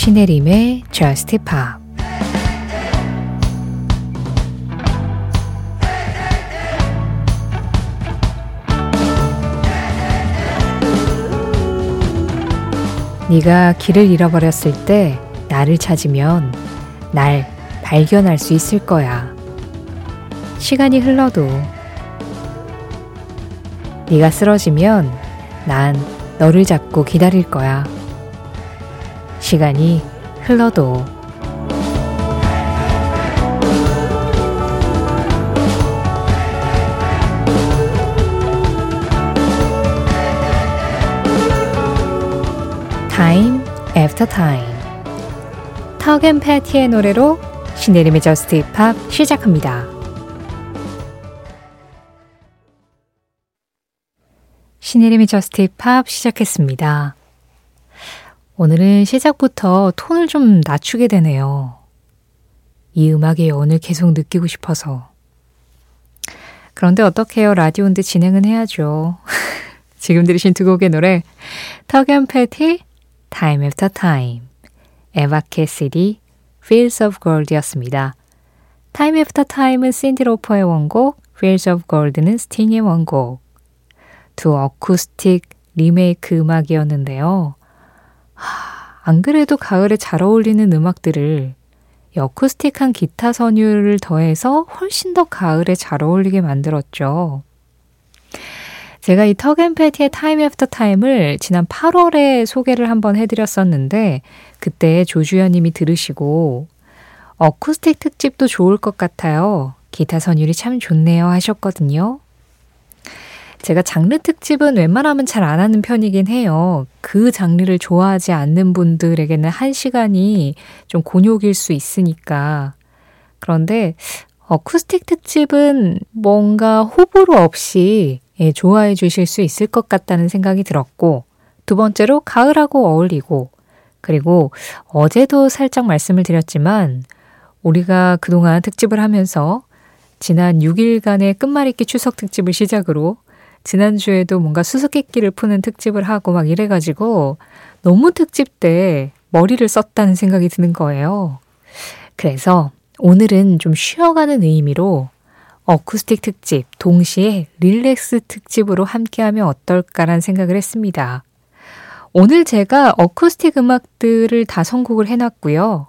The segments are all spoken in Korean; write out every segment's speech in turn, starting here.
신혜림의 Just Pop 네가 길을 잃어버렸을 때 나를 찾으면 날 발견할 수 있을 거야. 시간이 흘러도 네가 쓰러지면 난 너를 잡고 기다릴 거야. 시간이 흘러도 Time After Time 턱앤 패티의 노래로 신혜림의 저스트 힙합 시작합니다. 신혜림의 Just Pop 시작했습니다. 오늘은 시작부터 톤을 좀 낮추게 되네요. 이 음악의 여운을 계속 느끼고 싶어서. 그런데 어떡해요. 라디오인데 진행은 해야죠. 지금 들으신 두 곡의 노래 Tuck & Patti Time After Time Eva Cassidy Fields of Gold이었습니다. Time After Time은 신디 로퍼의 원곡 Fields of Gold는 스팅의 원곡 두 어쿠스틱 리메이크 음악이었는데요. 안 그래도 가을에 잘 어울리는 음악들을 어쿠스틱한 기타 선율을 더해서 훨씬 더 가을에 잘 어울리게 만들었죠. 제가 이 턱앤패티의 타임 애프터 타임을 지난 8월에 소개를 한번 해드렸었는데 그때 조주현 님이 들으시고 어쿠스틱 특집도 좋을 것 같아요. 기타 선율이 참 좋네요 하셨거든요. 제가 장르 특집은 웬만하면 잘 안 하는 편이긴 해요. 그 장르를 좋아하지 않는 분들에게는 한 시간이 좀 곤욕일 수 있으니까. 그런데 어쿠스틱 특집은 뭔가 호불호 없이 예, 좋아해 주실 수 있을 것 같다는 생각이 들었고, 두 번째로 가을하고 어울리고, 그리고 어제도 살짝 말씀을 드렸지만, 우리가 그동안 특집을 하면서 지난 6일간의 끝말잇기 추석 특집을 시작으로 지난주에도 뭔가 수수께끼를 푸는 특집을 하고 막 이래가지고 너무 특집 때 머리를 썼다는 생각이 드는 거예요. 그래서 오늘은 좀 쉬어가는 의미로 어쿠스틱 특집, 동시에 릴렉스 특집으로 함께하면 어떨까라는 생각을 했습니다. 오늘 제가 어쿠스틱 음악들을 다 선곡을 해놨고요.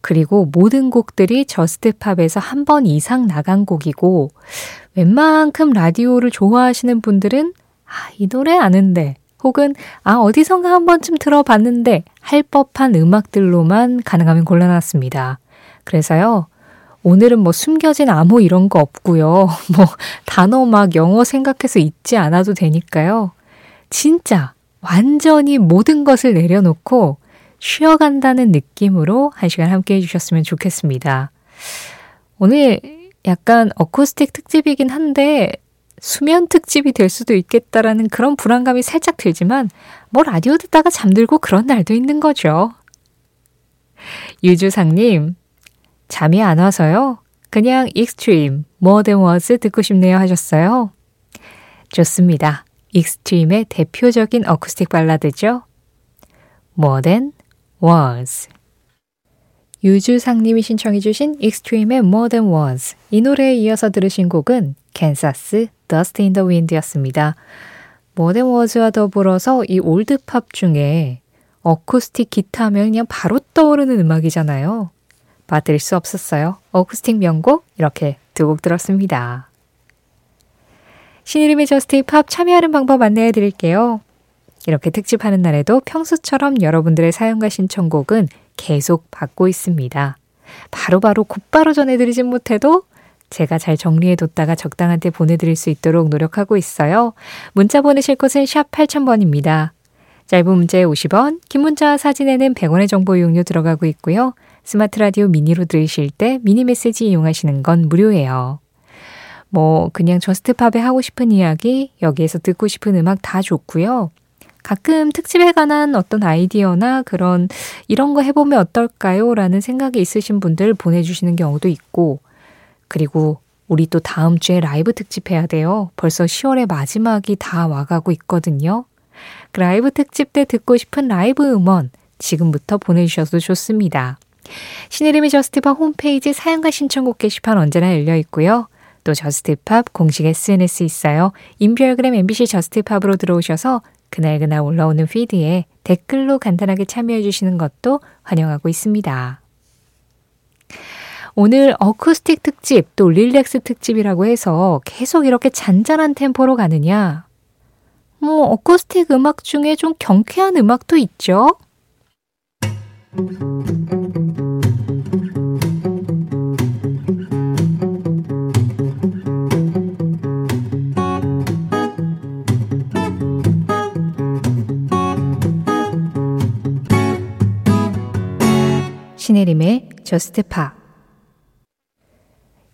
그리고 모든 곡들이 저스트팝에서 한 번 이상 나간 곡이고 웬만큼 라디오를 좋아하시는 분들은 아, 이 노래 아는데 혹은 아, 어디선가 한 번쯤 들어봤는데 할 법한 음악들로만 가능하면 골라놨습니다. 그래서요. 오늘은 뭐 숨겨진 암호 이런 거 없고요. 뭐 단어 막 영어 생각해서 잊지 않아도 되니까요. 진짜 완전히 모든 것을 내려놓고 쉬어간다는 느낌으로 한 시간 함께 해주셨으면 좋겠습니다. 오늘 약간 어쿠스틱 특집이긴 한데 수면 특집이 될 수도 있겠다라는 그런 불안감이 살짝 들지만 뭐 라디오 듣다가 잠들고 그런 날도 있는 거죠. 유주상님, 잠이 안 와서요? 그냥 Extreme, more 듣고 싶네요 하셨어요. 좋습니다. Extreme의 대표적인 어쿠스틱 발라드죠. Than Words. 유주상님이 신청해주신 Extreme의 More Than Words. 이 노래에 이어서 들으신 곡은 Kansas Dust in the Wind였습니다. More Than Words와 더불어서 이 올드팝 중에 어쿠스틱 기타 하면 그냥 바로 떠오르는 음악이잖아요. 빠뜨릴 수 없었어요. 어쿠스틱 명곡 이렇게 두 곡 들었습니다. 신혜림의 Just Pop 참여하는 방법 안내해 드릴게요. 이렇게 특집하는 날에도 평소처럼 여러분들의 사연과 신청곡은 계속 받고 있습니다. 바로바로 바로 곧바로 전해드리진 못해도 제가 잘 정리해뒀다가 적당한 때 보내드릴 수 있도록 노력하고 있어요. 문자 보내실 곳은 샵 8000번입니다. 짧은 문자에 50원, 긴 문자 사진에는 100원의 정보 이용료 들어가고 있고요. 스마트 라디오 미니로 들으실 때 미니 메시지 이용하시는 건 무료예요. 뭐 그냥 Just Pop에 하고 싶은 이야기, 여기에서 듣고 싶은 음악 다 좋고요. 가끔 특집에 관한 어떤 아이디어나 그런 이런 거 해보면 어떨까요? 라는 생각이 있으신 분들 보내주시는 경우도 있고, 그리고 우리 또 다음 주에 라이브 특집 해야 돼요. 벌써 10월의 마지막이 다 와가고 있거든요. 그 라이브 특집 때 듣고 싶은 라이브 음원 지금부터 보내주셔도 좋습니다. 신혜림의 Just Pop 홈페이지 사연과 신청곡 게시판 언제나 열려 있고요. 또 Just Pop 공식 SNS 있어요. 인별그램 MBC Just Pop으로 들어오셔서 그날그날 올라오는 피드에 댓글로 간단하게 참여해 주시는 것도 환영하고 있습니다. 오늘 어쿠스틱 특집 또 relax 특집이라고 해서 계속 이렇게 잔잔한 템포로 가느냐? 뭐 어쿠스틱 음악 중에 좀 경쾌한 음악도 있죠. 신혜림의 Just Pop.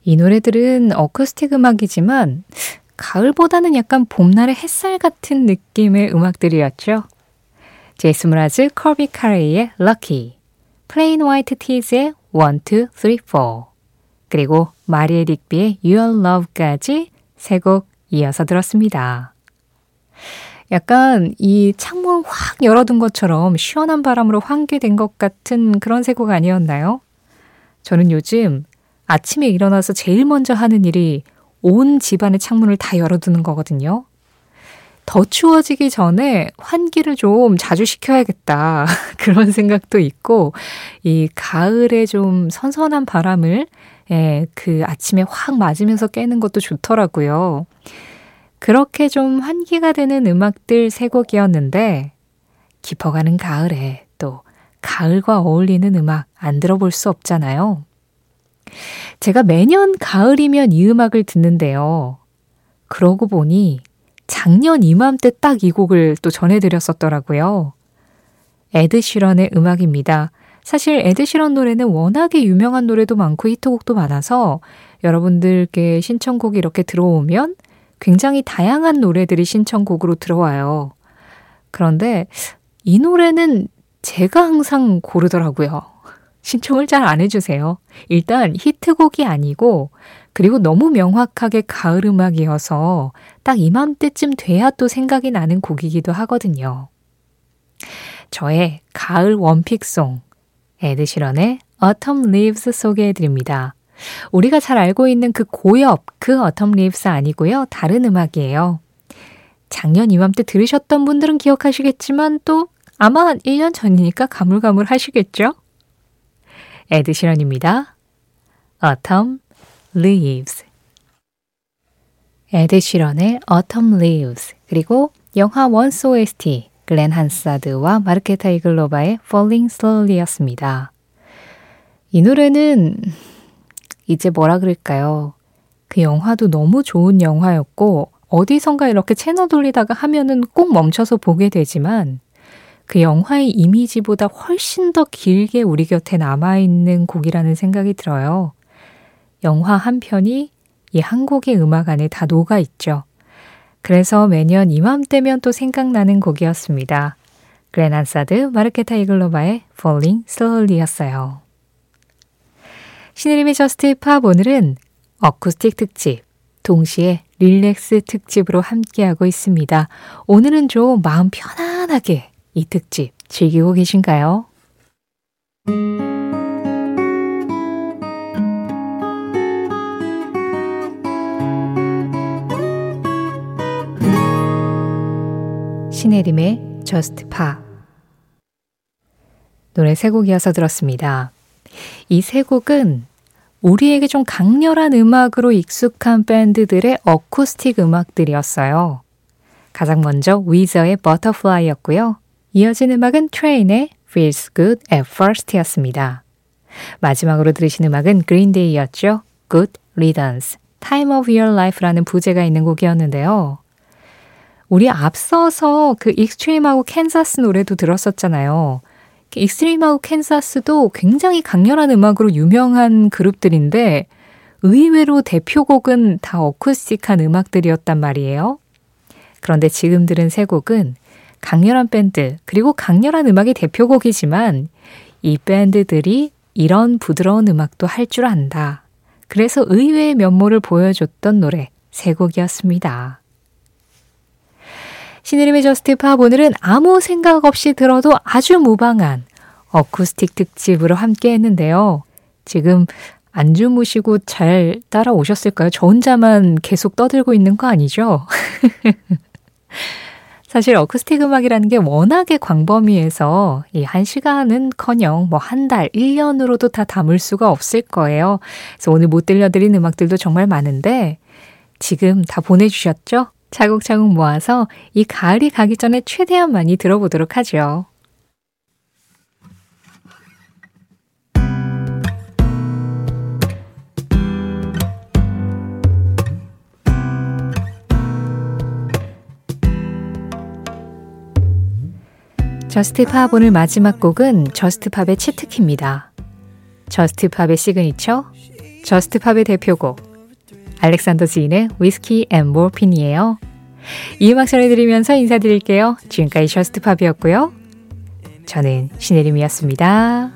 이 노래들은 어쿠스틱 음악이지만 가을보다는 약간 봄날의 햇살 같은 느낌의 음악들이었죠. Jason Mraz Colbie Caillat의 Lucky, Plain White T's의 1, 2, 3, 4 그리고 Marié Digby의 Your Love까지 세 곡 이어서 들었습니다. 약간 이 창문 확 열어둔 것처럼 시원한 바람으로 환기된 것 같은 그런 세곡 아니었나요? 저는 요즘 아침에 일어나서 제일 먼저 하는 일이 온 집안의 창문을 다 열어두는 거거든요. 더 추워지기 전에 환기를 좀 자주 시켜야겠다. 그런 생각도 있고, 이 가을에 좀 선선한 바람을, 예, 그 아침에 확 맞으면서 깨는 것도 좋더라고요. 그렇게 좀 환기가 되는 음악들 세 곡이었는데, 깊어가는 가을에 또 가을과 어울리는 음악 안 들어볼 수 없잖아요. 제가 매년 가을이면 이 음악을 듣는데요. 그러고 보니 작년 이맘때 딱 이 곡을 또 전해드렸었더라고요. 에드 시런의 음악입니다. 사실 에드 시런 노래는 워낙에 유명한 노래도 많고 히트곡도 많아서 여러분들께 신청곡이 이렇게 들어오면 굉장히 다양한 노래들이 신청곡으로 들어와요. 그런데 이 노래는 제가 항상 고르더라고요. 신청을 잘 안 해주세요. 일단 히트곡이 아니고 그리고 너무 명확하게 가을 음악이어서 딱 이맘때쯤 돼야 또 생각이 나는 곡이기도 하거든요. 저의 가을 원픽송 에드시런의 Autumn Leaves 소개해드립니다. 우리가 잘 알고 있는 그 고엽, 그 Autumn Leaves 아니고요. 다른 음악이에요. 작년 이맘때 들으셨던 분들은 기억하시겠지만 또 아마 1년 전이니까 가물가물 하시겠죠? 에드시런입니다. Autumn Leaves 에드시런의 Autumn Leaves 그리고 영화 원스 OST 글렌 한사드와 마르케타 이글로바의 Falling Slowly였습니다. 이 노래는 이제 뭐라 그럴까요? 그 영화도 너무 좋은 영화였고 어디선가 이렇게 채널 돌리다가 하면은 꼭 멈춰서 보게 되지만 그 영화의 이미지보다 훨씬 더 길게 우리 곁에 남아있는 곡이라는 생각이 들어요. 영화 한 편이 이한 곡의 음악 안에 다 녹아 있죠. 그래서 매년 이맘때면 또 생각나는 곡이었습니다. 그레 안사드 마르케타 이글로바의 Falling Slowly였어요. 신혜림의 Just Pop 오늘은 어쿠스틱 특집, 동시에 relax 특집으로 함께하고 있습니다. 오늘은 좀 마음 편안하게 이 특집 즐기고 계신가요? 신혜림의 Just Pop 노래 세 곡이어서 들었습니다. 이 세 곡은 우리에게 좀 강렬한 음악으로 익숙한 밴드들의 어쿠스틱 음악들이었어요. 가장 먼저 위저의 Butterfly였고요. 이어진 음악은 Train의 Feels Good at First였습니다. 마지막으로 들으신 음악은 Green Day였죠. Good Riddance, Time of Your Life라는 부제가 있는 곡이었는데요. 우리 앞서서 그 Extreme하고 Kansas 노래도 들었었잖아요. Extreme하고 Kansas도 굉장히 강렬한 음악으로 유명한 그룹들인데 의외로 대표곡은 다 어쿠스틱한 음악들이었단 말이에요. 그런데 지금 들은 세 곡은 강렬한 밴드, 그리고 강렬한 음악이 대표곡이지만 이 밴드들이 이런 부드러운 음악도 할 줄 안다. 그래서 의외의 면모를 보여줬던 노래 세 곡이었습니다. 신혜림의 Just Pop 오늘은 아무 생각 없이 들어도 아주 무방한 어쿠스틱 특집으로 함께 했는데요. 지금 안 주무시고 잘 따라오셨을까요? 저 혼자만 계속 떠들고 있는 거 아니죠? 사실 어쿠스틱 음악이라는 게 워낙에 광범위해서 이 한 시간은 커녕 뭐 한 달, 1년으로도 다 담을 수가 없을 거예요. 그래서 오늘 못 들려드린 음악들도 정말 많은데 지금 다 보내주셨죠? 차곡차곡 모아서 이 가을이 가기 전에 최대한 많이 들어보도록 하죠. Just Pop 오늘 마지막 곡은 저스트팝의 치트키입니다. Just Pop의 signature, Just Pop의 대표곡, Alexander Jean의 Whiskey and Morphine이에요. 이 음악 전해드리면서 인사드릴게요. 지금까지 Just Pop이었고요. 저는 신혜림이었습니다.